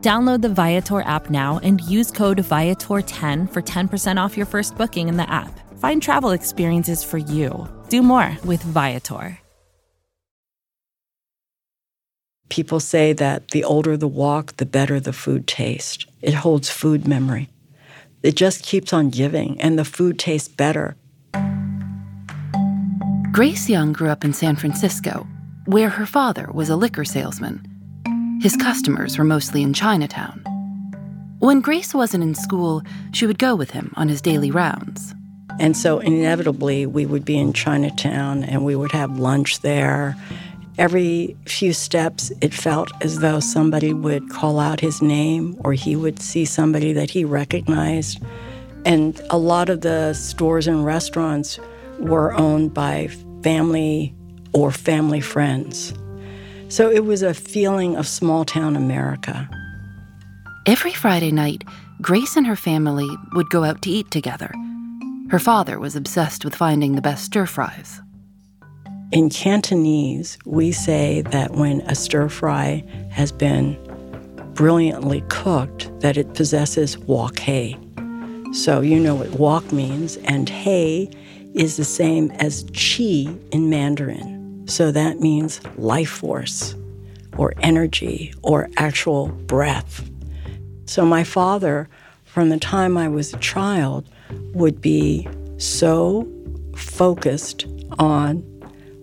Download the Viator app now and use code Viator10 for 10% off your first booking in the app. Find travel experiences for you. Do more with Viator. People say that the older the wok, the better the food taste. It holds food memory. It just keeps on giving, and the food tastes better. Grace Young grew up in San Francisco, where her father was a liquor salesman. His customers were mostly in Chinatown. When Grace wasn't in school, she would go with him on his daily rounds. And so inevitably, we would be in Chinatown and we would have lunch there. Every few steps, it felt as though somebody would call out his name or he would see somebody that he recognized. And a lot of the stores and restaurants were owned by family or family friends. So it was a feeling of small town America. Every Friday night, Grace and her family would go out to eat together. Her father was obsessed with finding the best stir fries. In Cantonese, we say that when a stir fry has been brilliantly cooked, that it possesses wok hei. So you know what wok means, and hei is the same as chi in Mandarin. So that means life force or energy or actual breath. So my father, from the time I was a child, would be so focused on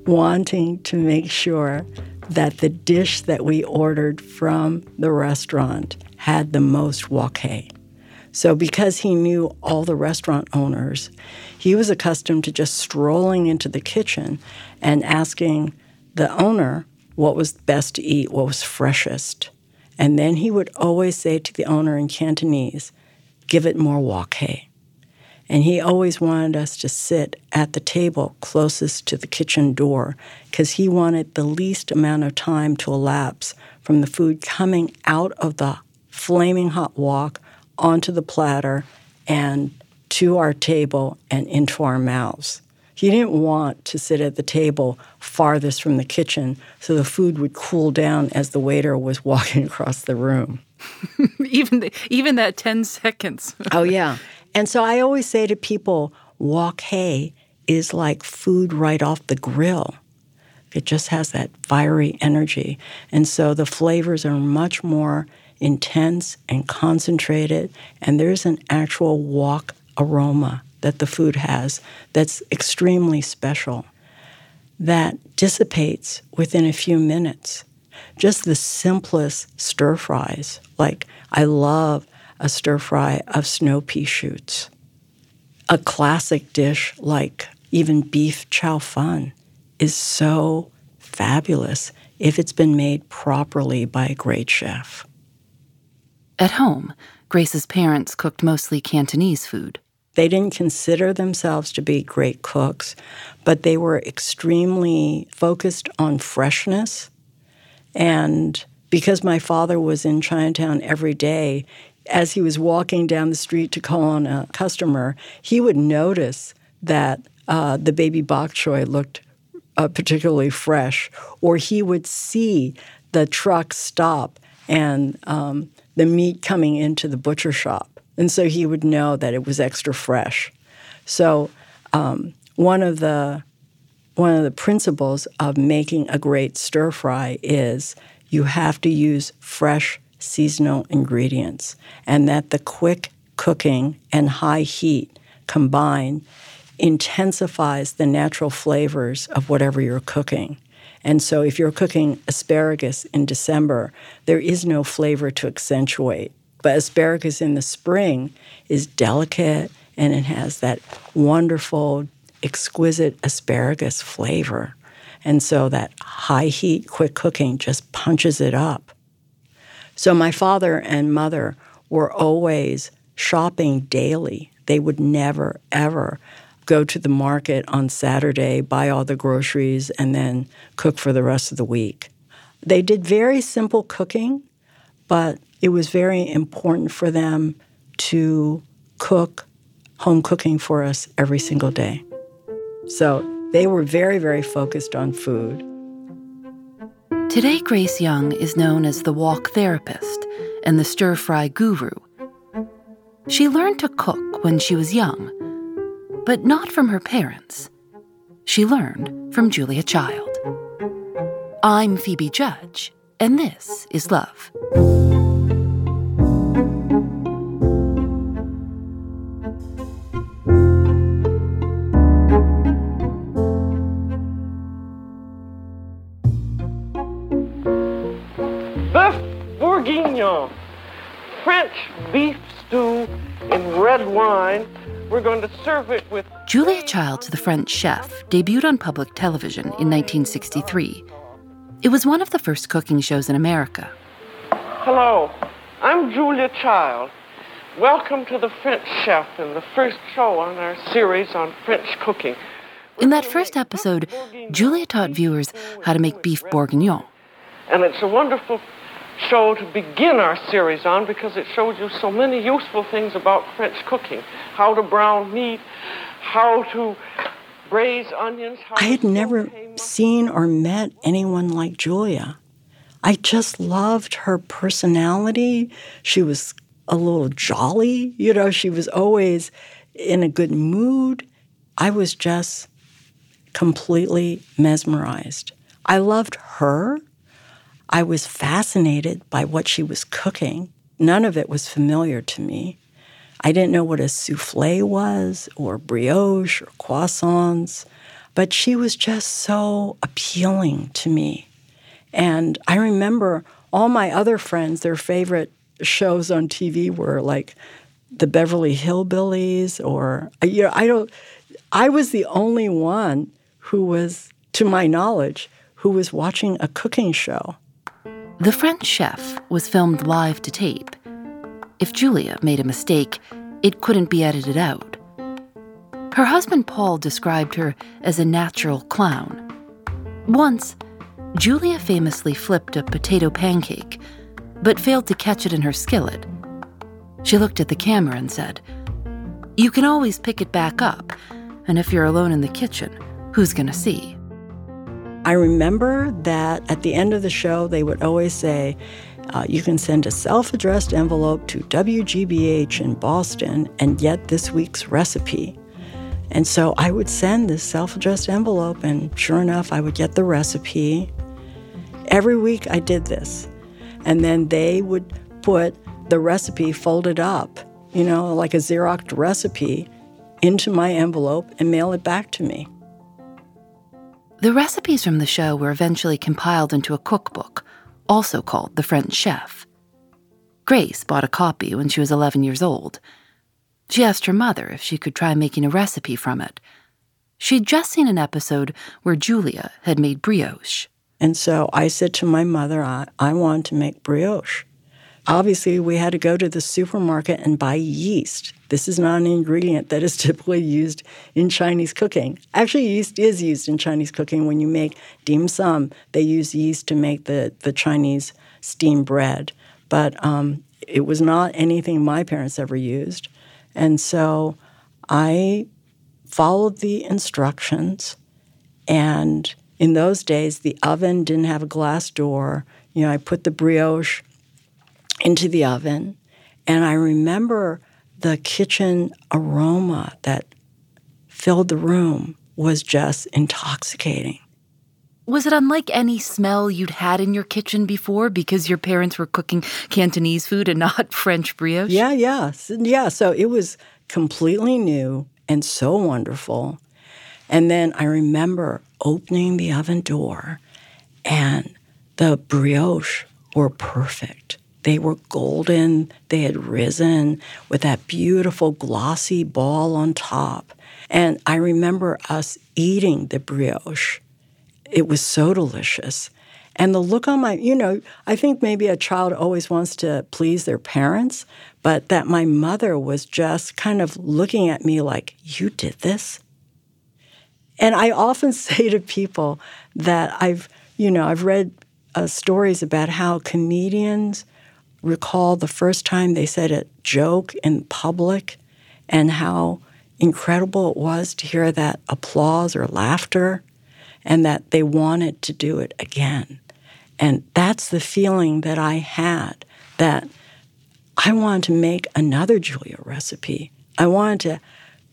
wanting to make sure that the dish that we ordered from the restaurant had the most wok. So, because he knew all the restaurant owners, he was accustomed to just strolling into the kitchen and asking the owner what was best to eat, what was freshest. And then he would always say to the owner in Cantonese, give it more wok hei. And he always wanted us to sit at the table closest to the kitchen door because he wanted the least amount of time to elapse from the food coming out of the flaming hot wok onto the platter and to our table and into our mouths. He didn't want to sit at the table farthest from the kitchen so the food would cool down as the waiter was walking across the room. even the, even that 10 seconds. oh yeah. And so I always say to people, wok hei is like food right off the grill. It just has that fiery energy. And so the flavors are much more intense and concentrated, and there's an actual wok aroma that the food has that's extremely special that dissipates within a few minutes. Just the simplest stir fries. Like, I love a stir fry of snow pea shoots. A classic dish like even beef chow fun is so fabulous if it's been made properly by a great chef. At home, Grace's parents cooked mostly Cantonese food. They didn't consider themselves to be great cooks, but they were extremely focused on freshness. And because my father was in Chinatown every day, as he was walking down the street to call on a customer, he would notice that uh, the baby bok choy looked uh, particularly fresh, or he would see the truck stop and um, the meat coming into the butcher shop And so he would know that it was extra fresh. So um, one of the one of the principles of making a great stir fry is you have to use fresh seasonal ingredients and that the quick cooking and high heat combine intensifies the natural flavors of whatever you're cooking. And so if you're cooking asparagus in December, there is no flavor to accentuate. But asparagus in the spring is delicate and it has that wonderful, exquisite asparagus flavor. And so that high heat, quick cooking just punches it up. So my father and mother were always shopping daily. They would never, ever go to the market on Saturday, buy all the groceries, and then cook for the rest of the week. They did very simple cooking, but it was very important for them to cook home cooking for us every single day. So they were very, very focused on food. Today, Grace Young is known as the wok therapist and the stir fry guru. She learned to cook when she was young, but not from her parents. She learned from Julia Child. I'm Phoebe Judge, and this is Love. Julia Child's The French Chef debuted on public television in 1963. It was one of the first cooking shows in America. Hello, I'm Julia Child. Welcome to The French Chef and the first show on our series on French cooking. In that first episode, Julia taught viewers how to make beef bourguignon. And it's a wonderful show to begin our series on because it shows you so many useful things about French cooking how to brown meat, how to braise onions. I had never seen or met anyone like Julia. I just loved her personality. She was a little jolly, you know, she was always in a good mood. I was just completely mesmerized. I loved her I was fascinated by what she was cooking. None of it was familiar to me. I didn't know what a souffle was, or brioche, or croissants, but she was just so appealing to me. And I remember all my other friends, their favorite shows on TV were like the Beverly Hillbillies, or, you know, I don't, I was the only one who was, to my knowledge, who was watching a cooking show. The French chef was filmed live to tape. If Julia made a mistake, it couldn't be edited out. Her husband Paul described her as a natural clown. Once, Julia famously flipped a potato pancake, but failed to catch it in her skillet. She looked at the camera and said, You can always pick it back up, and if you're alone in the kitchen, who's going to see? I remember that at the end of the show, they would always say, uh, you can send a self addressed envelope to WGBH in Boston and get this week's recipe. And so I would send this self addressed envelope, and sure enough, I would get the recipe. Every week I did this. And then they would put the recipe folded up, you know, like a Xerox recipe, into my envelope and mail it back to me. The recipes from the show were eventually compiled into a cookbook, also called The French Chef. Grace bought a copy when she was 11 years old. She asked her mother if she could try making a recipe from it. She'd just seen an episode where Julia had made brioche. And so I said to my mother, I, I want to make brioche. Obviously, we had to go to the supermarket and buy yeast. This is not an ingredient that is typically used in Chinese cooking. Actually, yeast is used in Chinese cooking. When you make dim sum, they use yeast to make the, the Chinese steamed bread. But um, it was not anything my parents ever used. And so I followed the instructions. And in those days, the oven didn't have a glass door. You know, I put the brioche into the oven. And I remember the kitchen aroma that filled the room was just intoxicating. Was it unlike any smell you'd had in your kitchen before because your parents were cooking Cantonese food and not French brioche? Yeah, yeah. Yeah, so it was completely new and so wonderful. And then I remember opening the oven door and the brioche were perfect. They were golden, they had risen with that beautiful glossy ball on top. And I remember us eating the brioche. It was so delicious. And the look on my, you know, I think maybe a child always wants to please their parents, but that my mother was just kind of looking at me like, You did this? And I often say to people that I've, you know, I've read uh, stories about how comedians recall the first time they said a joke in public and how incredible it was to hear that applause or laughter and that they wanted to do it again. And that's the feeling that I had that I wanted to make another Julia recipe. I wanted to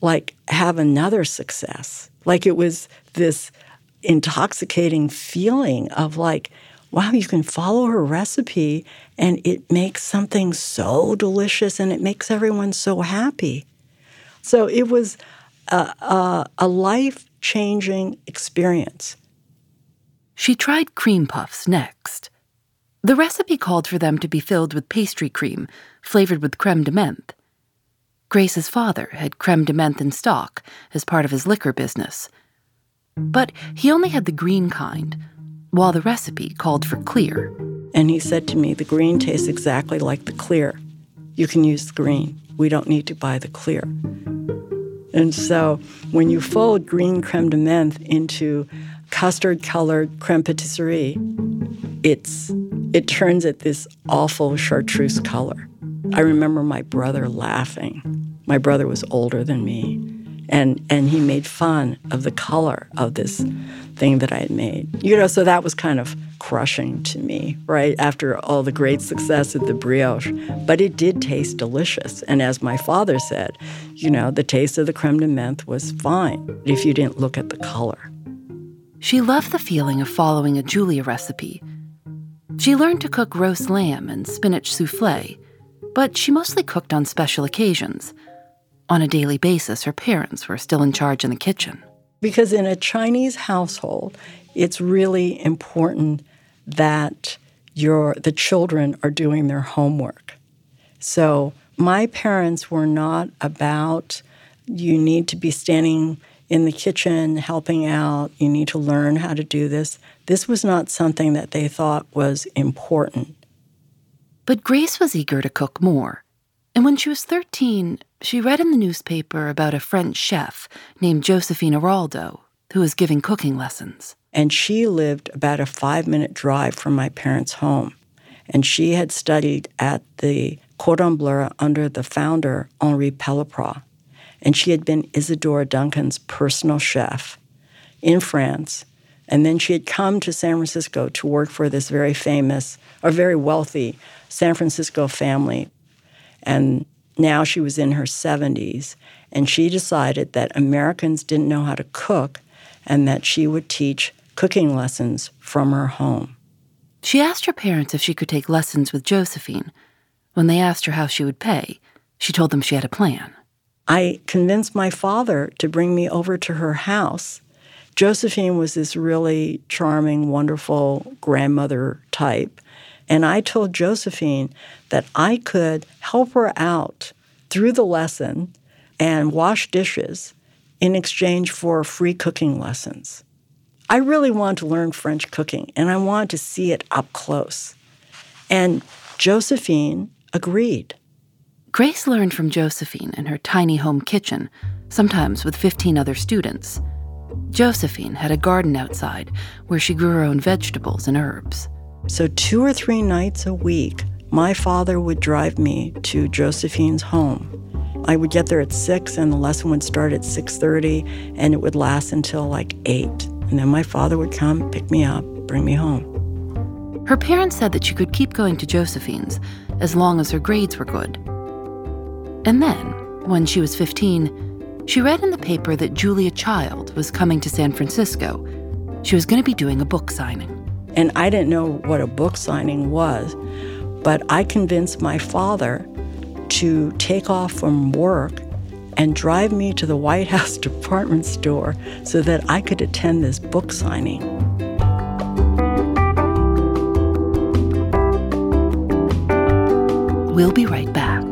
like have another success. Like it was this intoxicating feeling of like, wow, you can follow her recipe and it makes something so delicious and it makes everyone so happy. So it was a, a, a life changing experience. She tried cream puffs next. The recipe called for them to be filled with pastry cream, flavored with creme de menthe. Grace's father had creme de menthe in stock as part of his liquor business. But he only had the green kind, while the recipe called for clear. And he said to me, The green tastes exactly like the clear. You can use the green. We don't need to buy the clear. And so when you fold green creme de menthe into custard colored creme patisserie, it's, it turns it this awful chartreuse color. I remember my brother laughing. My brother was older than me, and, and he made fun of the color of this thing that I had made. You know, so that was kind of crushing to me, right? After all the great success of the brioche. But it did taste delicious. And as my father said, you know, the taste of the creme de menthe was fine if you didn't look at the color. She loved the feeling of following a Julia recipe. She learned to cook roast lamb and spinach souffle, but she mostly cooked on special occasions. On a daily basis, her parents were still in charge in the kitchen. Because in a Chinese household, it's really important that your the children are doing their homework. So my parents were not about you need to be standing in the kitchen helping out, you need to learn how to do this. This was not something that they thought was important. But Grace was eager to cook more. And when she was 13, she read in the newspaper about a French chef named Josephine Araldo who was giving cooking lessons. And she lived about a five minute drive from my parents' home. And she had studied at the Cordon Bleu under the founder, Henri Pellaprat. And she had been Isadora Duncan's personal chef in France. And then she had come to San Francisco to work for this very famous or very wealthy San Francisco family. And now she was in her 70s. And she decided that Americans didn't know how to cook and that she would teach cooking lessons from her home. She asked her parents if she could take lessons with Josephine. When they asked her how she would pay, she told them she had a plan. I convinced my father to bring me over to her house. Josephine was this really charming, wonderful grandmother type. And I told Josephine that I could help her out through the lesson and wash dishes in exchange for free cooking lessons. I really wanted to learn French cooking and I wanted to see it up close. And Josephine agreed. Grace learned from Josephine in her tiny home kitchen, sometimes with 15 other students. Josephine had a garden outside where she grew her own vegetables and herbs. So, two or three nights a week, my father would drive me to Josephine's home. I would get there at 6 and the lesson would start at 6:30 and it would last until like 8. And then my father would come, pick me up, bring me home. Her parents said that she could keep going to Josephine's as long as her grades were good. And then, when she was 15, she read in the paper that Julia Child was coming to San Francisco. She was going to be doing a book signing. And I didn't know what a book signing was, but I convinced my father to take off from work and drive me to the White House department store so that I could attend this book signing. We'll be right back.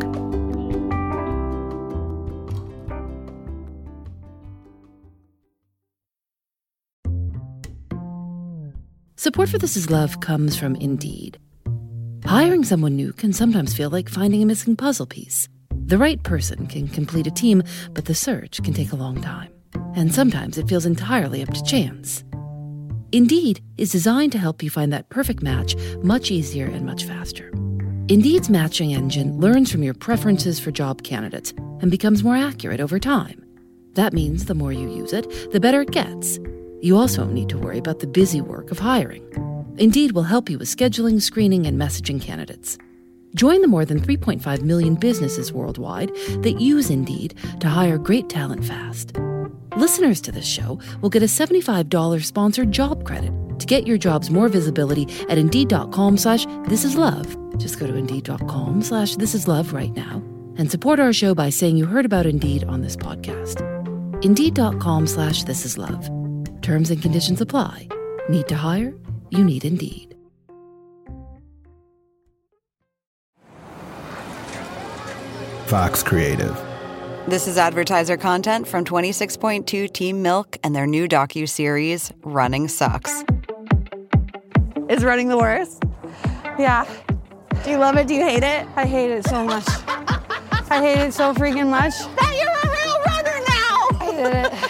Support for This Is Love comes from Indeed. Hiring someone new can sometimes feel like finding a missing puzzle piece. The right person can complete a team, but the search can take a long time. And sometimes it feels entirely up to chance. Indeed is designed to help you find that perfect match much easier and much faster. Indeed's matching engine learns from your preferences for job candidates and becomes more accurate over time. That means the more you use it, the better it gets. You also don't need to worry about the busy work of hiring. Indeed will help you with scheduling, screening, and messaging candidates. Join the more than 3.5 million businesses worldwide that use Indeed to hire great talent fast. Listeners to this show will get a $75 sponsored job credit to get your jobs more visibility at Indeed.com slash This Is Love. Just go to Indeed.com slash This Is Love right now and support our show by saying you heard about Indeed on this podcast. Indeed.com slash This Is Love. Terms and conditions apply. Need to hire? You need Indeed. Fox Creative. This is advertiser content from 26.2 Team Milk and their new docu-series Running Sucks. Is running the worst? Yeah. Do you love it? Do you hate it? I hate it so much. I hate it so freaking much. That you're a real runner now. I hate it.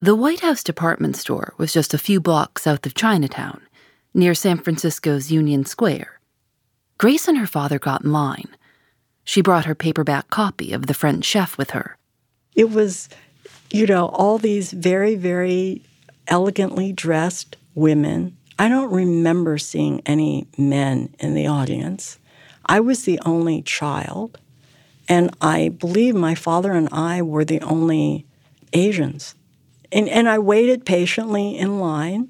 The White House department store was just a few blocks south of Chinatown, near San Francisco's Union Square. Grace and her father got in line. She brought her paperback copy of The French Chef with her. It was, you know, all these very, very elegantly dressed women. I don't remember seeing any men in the audience. I was the only child, and I believe my father and I were the only Asians. And, and I waited patiently in line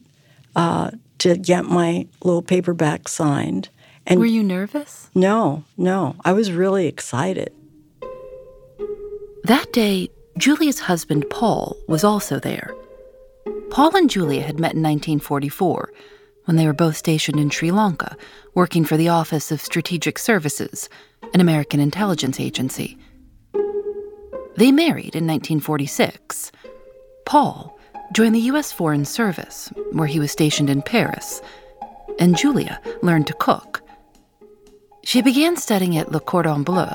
uh, to get my little paperback signed. And Were you nervous? No, no. I was really excited. That day, Julia's husband, Paul, was also there. Paul and Julia had met in 1944 when they were both stationed in Sri Lanka, working for the Office of Strategic Services, an American intelligence agency. They married in 1946. Paul joined the U.S. Foreign Service, where he was stationed in Paris, and Julia learned to cook. She began studying at Le Cordon Bleu.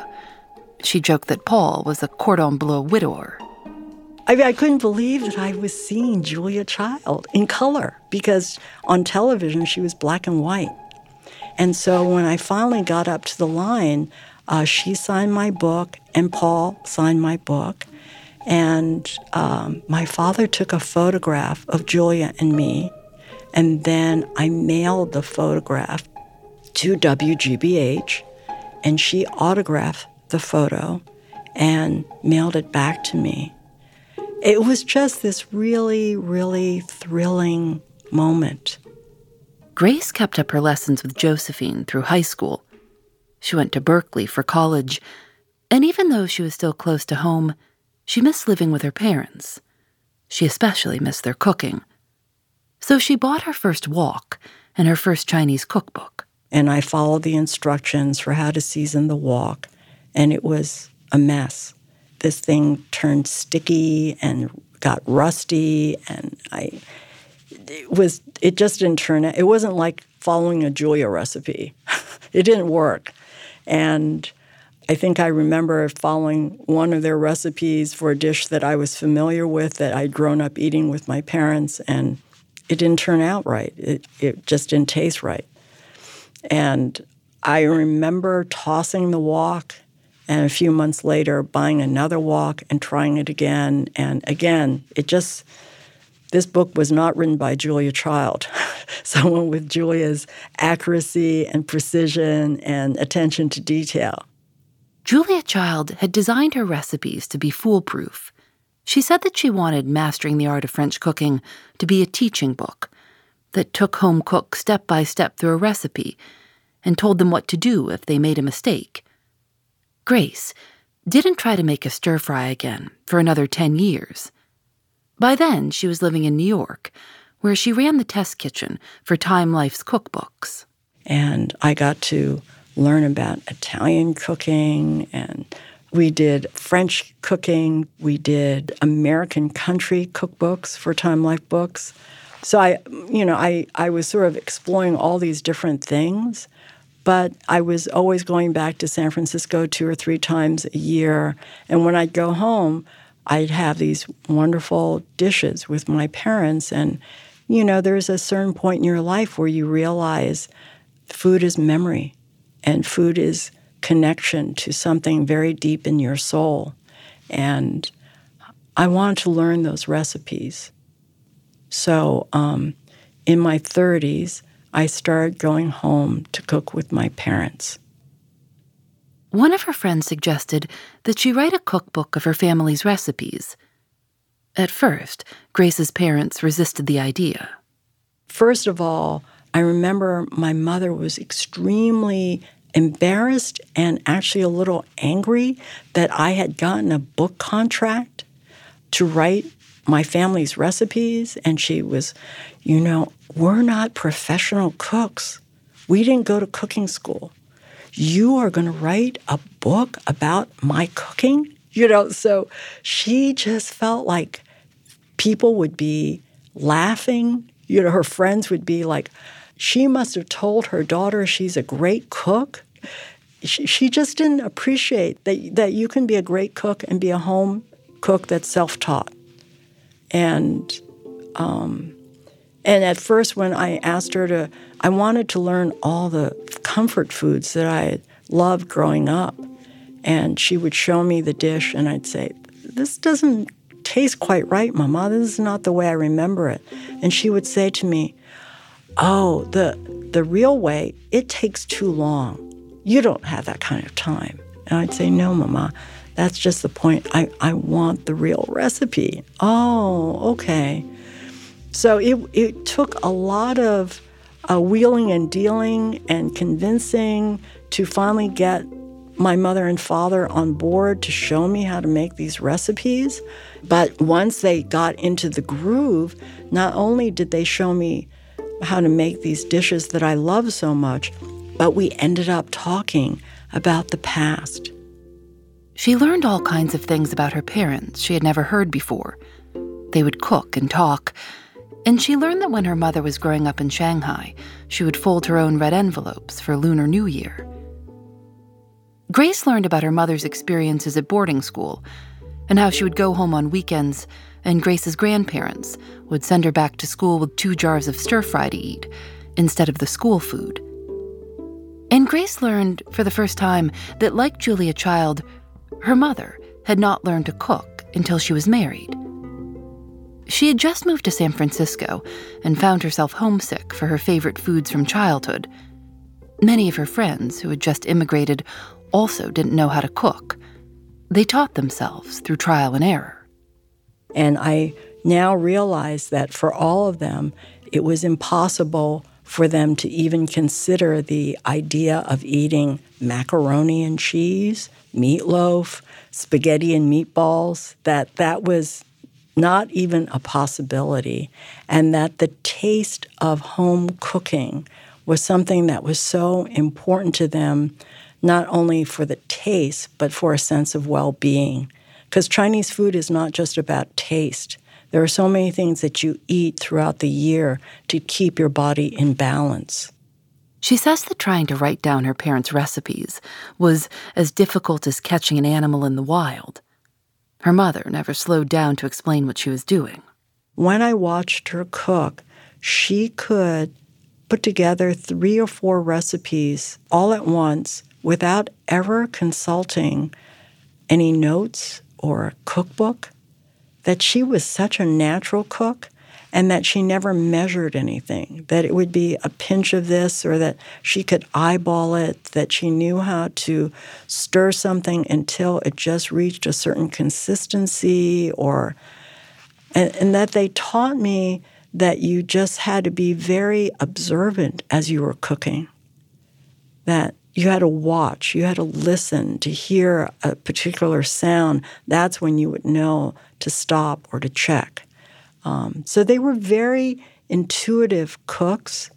She joked that Paul was a Cordon Bleu widower. I mean, I couldn't believe that I was seeing Julia Child in color because on television she was black and white. And so when I finally got up to the line, uh, she signed my book and Paul signed my book. And um, my father took a photograph of Julia and me, and then I mailed the photograph to WGBH, and she autographed the photo and mailed it back to me. It was just this really, really thrilling moment. Grace kept up her lessons with Josephine through high school. She went to Berkeley for college, And even though she was still close to home, she missed living with her parents. She especially missed their cooking. So she bought her first wok and her first Chinese cookbook. And I followed the instructions for how to season the wok, and it was a mess. This thing turned sticky and got rusty, and I it was it just didn't turn out. It wasn't like following a Julia recipe. it didn't work, and I think I remember following one of their recipes for a dish that I was familiar with that I'd grown up eating with my parents, and it didn't turn out right. It, it just didn't taste right. And I remember tossing the wok and a few months later buying another wok and trying it again. And again, it just, this book was not written by Julia Child, someone with Julia's accuracy and precision and attention to detail. Julia Child had designed her recipes to be foolproof. She said that she wanted Mastering the Art of French Cooking to be a teaching book that took home cooks step by step through a recipe and told them what to do if they made a mistake. Grace didn't try to make a stir fry again for another 10 years. By then, she was living in New York, where she ran the test kitchen for Time Life's cookbooks. And I got to learn about Italian cooking and we did French cooking, we did American country cookbooks for Time Life books. So I, you know, I, I was sort of exploring all these different things, but I was always going back to San Francisco two or three times a year. And when I'd go home, I'd have these wonderful dishes with my parents. And, you know, there's a certain point in your life where you realize food is memory and food is connection to something very deep in your soul. And I wanted to learn those recipes. So um, in my 30s, I started going home to cook with my parents. One of her friends suggested that she write a cookbook of her family's recipes. At first, Grace's parents resisted the idea. First of all, I remember my mother was extremely embarrassed and actually a little angry that I had gotten a book contract to write my family's recipes. And she was, you know, we're not professional cooks. We didn't go to cooking school. You are going to write a book about my cooking? You know, so she just felt like people would be laughing. You know, her friends would be like, she must have told her daughter she's a great cook. She, she just didn't appreciate that, that you can be a great cook and be a home cook that's self taught. And, um, and at first, when I asked her to, I wanted to learn all the comfort foods that I loved growing up. And she would show me the dish, and I'd say, This doesn't taste quite right, Mama. This is not the way I remember it. And she would say to me, oh, the the real way, it takes too long. You don't have that kind of time. And I'd say, no, Mama, that's just the point. I, I want the real recipe. Oh, okay. So it, it took a lot of uh, wheeling and dealing and convincing to finally get my mother and father on board to show me how to make these recipes. But once they got into the groove, not only did they show me how to make these dishes that I love so much, but we ended up talking about the past. She learned all kinds of things about her parents she had never heard before. They would cook and talk, and she learned that when her mother was growing up in Shanghai, she would fold her own red envelopes for Lunar New Year. Grace learned about her mother's experiences at boarding school and how she would go home on weekends and Grace's grandparents would send her back to school with two jars of stir fry to eat instead of the school food. And Grace learned for the first time that, like Julia Child, her mother had not learned to cook until she was married. She had just moved to San Francisco and found herself homesick for her favorite foods from childhood. Many of her friends who had just immigrated also didn't know how to cook. They taught themselves through trial and error. And I now realize that for all of them, it was impossible for them to even consider the idea of eating macaroni and cheese, meatloaf, spaghetti and meatballs, that that was not even a possibility, and that the taste of home cooking was something that was so important to them, not only for the taste, but for a sense of well being. Because Chinese food is not just about taste. There are so many things that you eat throughout the year to keep your body in balance. She says that trying to write down her parents' recipes was as difficult as catching an animal in the wild. Her mother never slowed down to explain what she was doing. When I watched her cook, she could put together three or four recipes all at once without ever consulting any notes or a cookbook. That she was such a natural cook and that she never measured anything, that it would be a pinch of this or that she could eyeball it, that she knew how to stir something until it just reached a certain consistency or and, and that they taught me that you just had to be very observant as you were cooking. That you had to watch, you had to listen to hear a particular sound. That's when you would know to stop or to check. Um, so they were very intuitive cooks.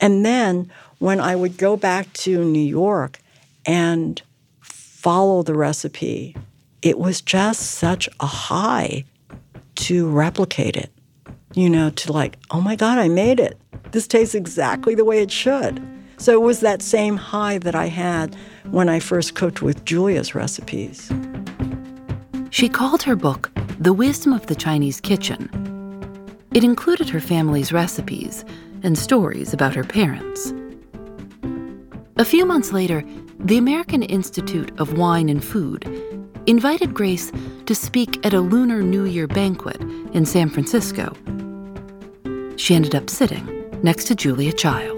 And then when I would go back to New York and follow the recipe, it was just such a high to replicate it. You know, to like, oh my God, I made it. This tastes exactly the way it should. So it was that same high that I had when I first cooked with Julia's recipes. She called her book The Wisdom of the Chinese Kitchen. It included her family's recipes and stories about her parents. A few months later, the American Institute of Wine and Food invited Grace to speak at a Lunar New Year banquet in San Francisco. She ended up sitting next to Julia Child.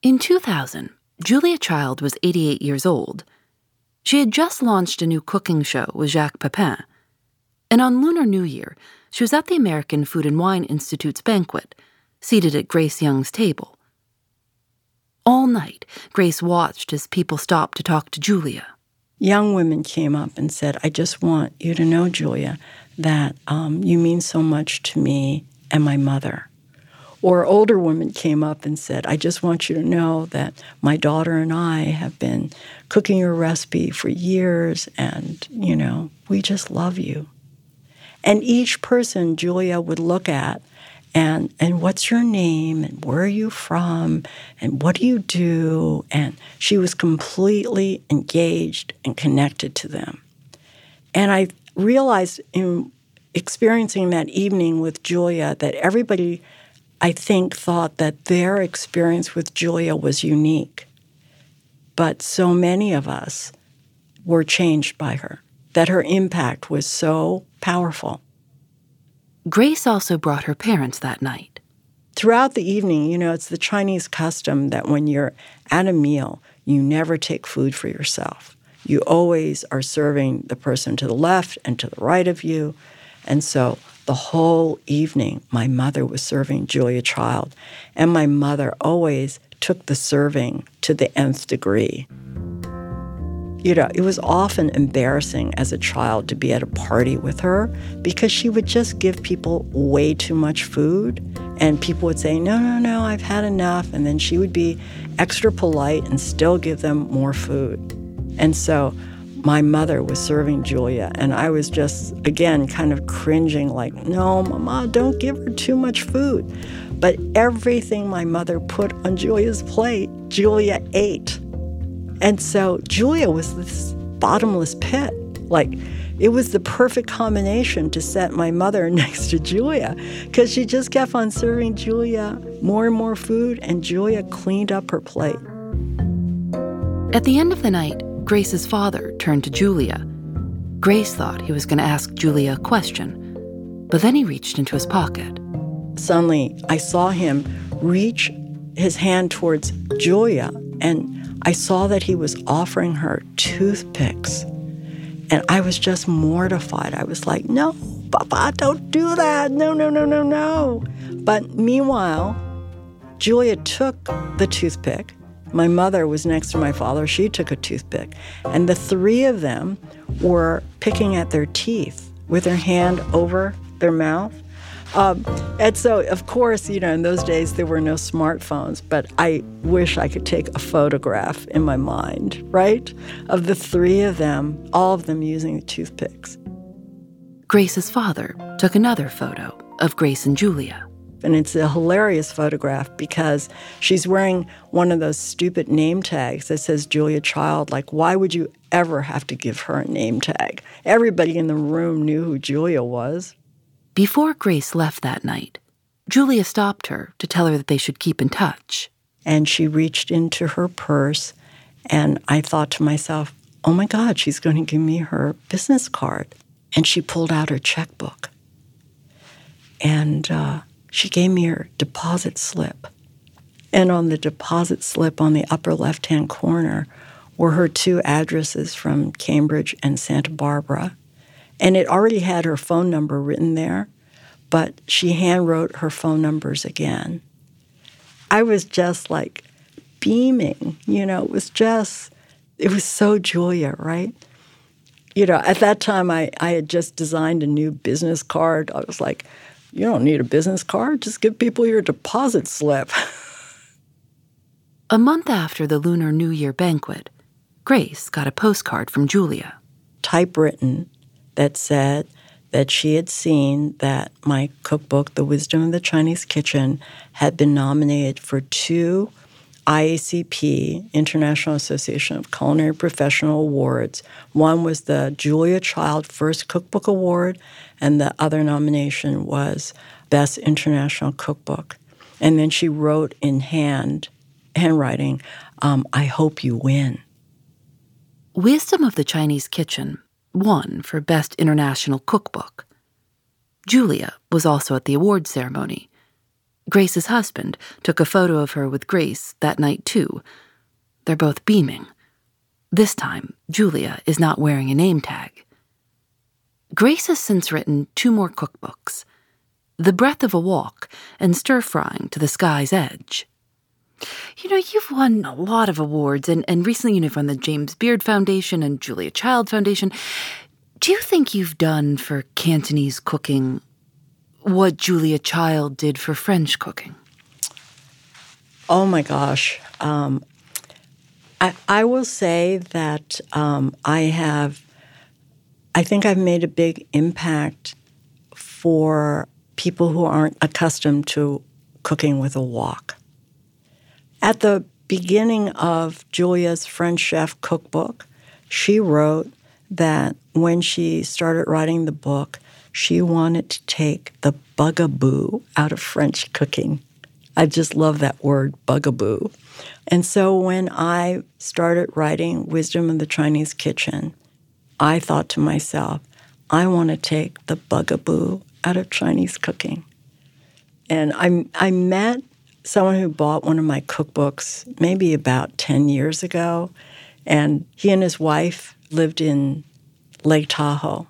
In 2000, Julia Child was 88 years old. She had just launched a new cooking show with Jacques Pepin. And on Lunar New Year, she was at the American Food and Wine Institute's banquet, seated at Grace Young's table. All night, Grace watched as people stopped to talk to Julia. Young women came up and said, I just want you to know, Julia, that um, you mean so much to me and my mother. Or older women came up and said, I just want you to know that my daughter and I have been cooking your recipe for years, and, you know, we just love you. And each person Julia would look at and and what's your name? And where are you from? And what do you do? And she was completely engaged and connected to them. And i realized in experiencing that evening with julia that everybody I think, thought that their experience with Julia was unique. But so many of us were changed by her, that her impact was so powerful. Grace also brought her parents that night. Throughout the evening, you know, it's the Chinese custom that when you're at a meal, you never take food for yourself. You always are serving the person to the left and to the right of you. And so the whole evening, my mother was serving Julia Child, and my mother always took the serving to the nth degree. You know, it was often embarrassing as a child to be at a party with her because she would just give people way too much food. And people would say, No, no, no, I've had enough. And then she would be extra polite and still give them more food. And so my mother was serving Julia, and I was just, again, kind of cringing, like, no, Mama, don't give her too much food. But everything my mother put on Julia's plate, Julia ate. And so Julia was this bottomless pit. Like, it was the perfect combination to set my mother next to Julia because she just kept on serving Julia more and more food, and Julia cleaned up her plate. At the end of the night, Grace's father turned to Julia. Grace thought he was going to ask Julia a question, but then he reached into his pocket. Suddenly, I saw him reach his hand towards Julia, and I saw that he was offering her toothpicks. And I was just mortified. I was like, no, Papa, don't do that. No, no, no, no, no. But meanwhile, Julia took the toothpick my mother was next to my father. She took a toothpick. And the three of them were picking at their teeth with their hand over their mouth. Um, and so, of course, you know, in those days there were no smartphones, but I wish I could take a photograph in my mind, right? Of the three of them, all of them using the toothpicks. Grace's father took another photo of Grace and Julia. And it's a hilarious photograph because she's wearing one of those stupid name tags that says Julia Child. Like, why would you ever have to give her a name tag? Everybody in the room knew who Julia was. Before Grace left that night, Julia stopped her to tell her that they should keep in touch. And she reached into her purse, and I thought to myself, oh my God, she's going to give me her business card. And she pulled out her checkbook. And uh, she gave me her deposit slip. And on the deposit slip on the upper left hand corner were her two addresses from Cambridge and Santa Barbara. And it already had her phone number written there, but she handwrote her phone numbers again. I was just like beaming, you know, it was just, it was so Julia, right? You know, at that time I, I had just designed a new business card. I was like, you don't need a business card, just give people your deposit slip. a month after the Lunar New Year banquet, Grace got a postcard from Julia. Typewritten that said that she had seen that my cookbook, The Wisdom of the Chinese Kitchen, had been nominated for two IACP, International Association of Culinary Professional Awards. One was the Julia Child First Cookbook Award, and the other nomination was Best International Cookbook. And then she wrote in hand, handwriting, um, I hope you win. Wisdom of the Chinese Kitchen won for Best International Cookbook. Julia was also at the awards ceremony. Grace's husband took a photo of her with Grace that night, too. They're both beaming. This time, Julia is not wearing a name tag. Grace has since written two more cookbooks The Breath of a Wok and Stir Frying to the Sky's Edge. You know, you've won a lot of awards, and, and recently you've won the James Beard Foundation and Julia Child Foundation. Do you think you've done for Cantonese cooking what Julia Child did for French cooking? Oh my gosh. Um, I, I will say that um, I have, I think I've made a big impact for people who aren't accustomed to cooking with a wok. At the beginning of Julia's French chef cookbook, she wrote that when she started writing the book, she wanted to take the bugaboo out of French cooking. I just love that word, bugaboo. And so when I started writing Wisdom of the Chinese Kitchen, I thought to myself, I want to take the bugaboo out of Chinese cooking. And I, I met someone who bought one of my cookbooks maybe about 10 years ago, and he and his wife lived in Lake Tahoe.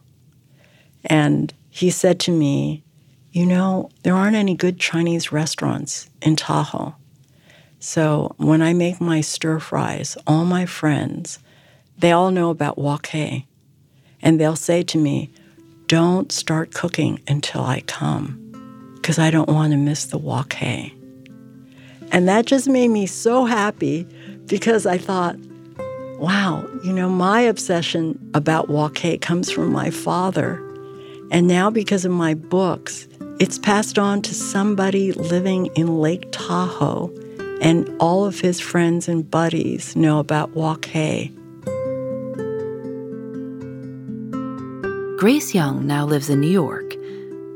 And he said to me, You know, there aren't any good Chinese restaurants in Tahoe. So when I make my stir fries, all my friends, they all know about wok hei. And they'll say to me, Don't start cooking until I come, because I don't want to miss the wok hei. And that just made me so happy because I thought, wow, you know, my obsession about wok hei comes from my father. And now, because of my books, it's passed on to somebody living in Lake Tahoe, and all of his friends and buddies know about wok hei. Grace Young now lives in New York,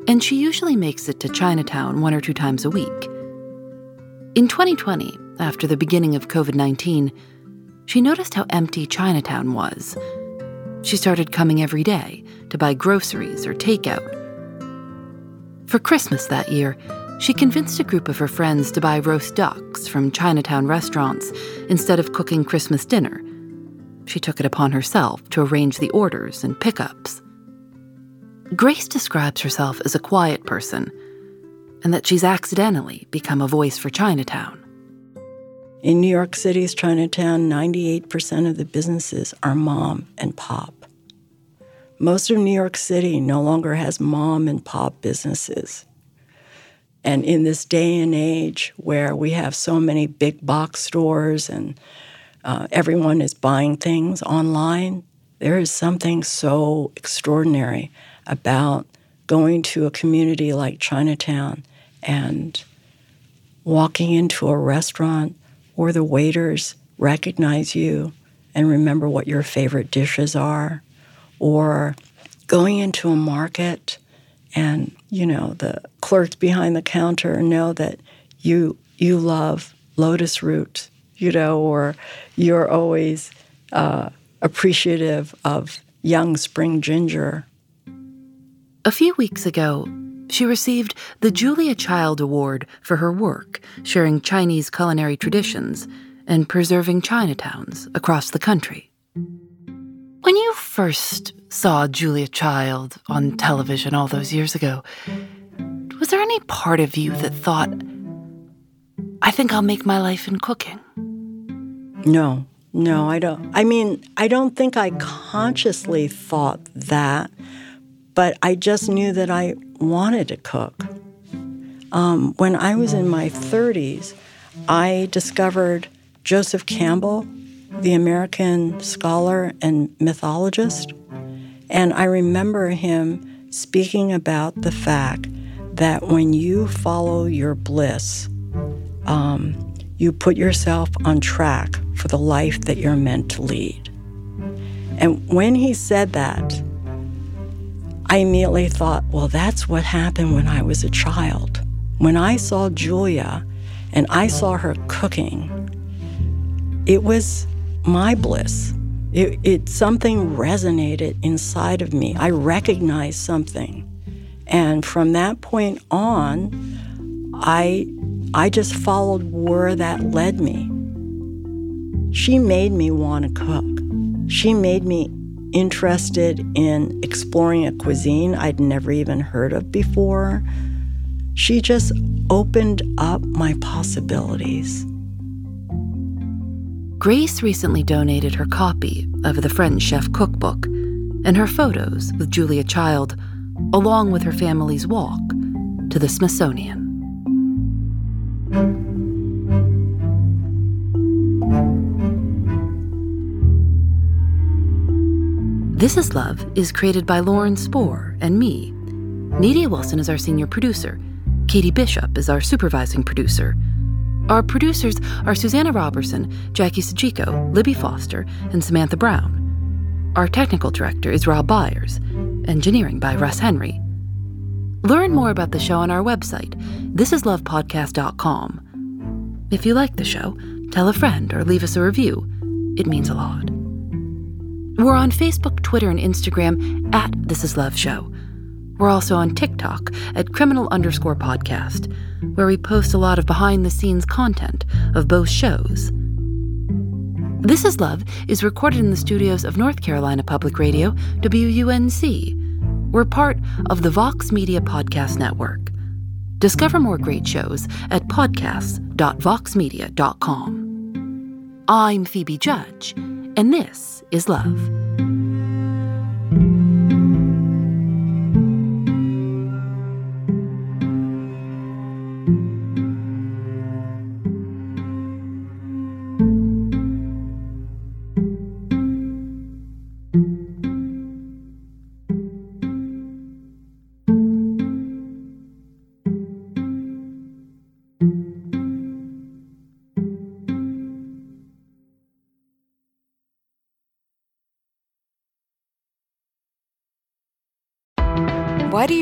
and she usually makes it to Chinatown one or two times a week. In 2020, after the beginning of COVID 19, she noticed how empty Chinatown was. She started coming every day to buy groceries or takeout. For Christmas that year, she convinced a group of her friends to buy roast ducks from Chinatown restaurants instead of cooking Christmas dinner. She took it upon herself to arrange the orders and pickups. Grace describes herself as a quiet person and that she's accidentally become a voice for Chinatown. In New York City's Chinatown, 98% of the businesses are mom and pop. Most of New York City no longer has mom and pop businesses. And in this day and age where we have so many big box stores and uh, everyone is buying things online, there is something so extraordinary about going to a community like Chinatown and walking into a restaurant where the waiters recognize you and remember what your favorite dishes are, or going into a market and you know the clerks behind the counter know that you you love lotus root, you know, or you're always uh, appreciative of young spring ginger a few weeks ago, she received the Julia Child Award for her work sharing Chinese culinary traditions and preserving Chinatowns across the country. When you first saw Julia Child on television all those years ago, was there any part of you that thought, I think I'll make my life in cooking? No, no, I don't. I mean, I don't think I consciously thought that but I just knew that I wanted to cook. Um, when I was in my 30s, I discovered Joseph Campbell, the American scholar and mythologist. And I remember him speaking about the fact that when you follow your bliss, um, you put yourself on track for the life that you're meant to lead. And when he said that, I immediately thought, well, that's what happened when I was a child. When I saw Julia and I saw her cooking, it was my bliss. It, it something resonated inside of me. I recognized something. And from that point on, I I just followed where that led me. She made me want to cook. She made me interested in exploring a cuisine I'd never even heard of before. She just opened up my possibilities. Grace recently donated her copy of the French Chef Cookbook and her photos with Julia Child, along with her family's wok, to the Smithsonian. This Is Love is created by Lauren Spohr and me. Nadia Wilson is our senior producer. Katie Bishop is our supervising producer. Our producers are Susanna Robertson, Jackie Sojico, Libby Foster, and Samantha Brown. Our technical director is Rob Byers. Engineering by Russ Henry. Learn more about the show on our website, thisislovepodcast.com. If you like the show, tell a friend or leave us a review. It means a lot. We're on Facebook, Twitter, and Instagram at This Is Love Show. We're also on TikTok at criminal underscore podcast, where we post a lot of behind the scenes content of both shows. This Is Love is recorded in the studios of North Carolina Public Radio, WUNC. We're part of the Vox Media Podcast Network. Discover more great shows at podcasts.voxmedia.com. I'm Phoebe Judge, and this is love.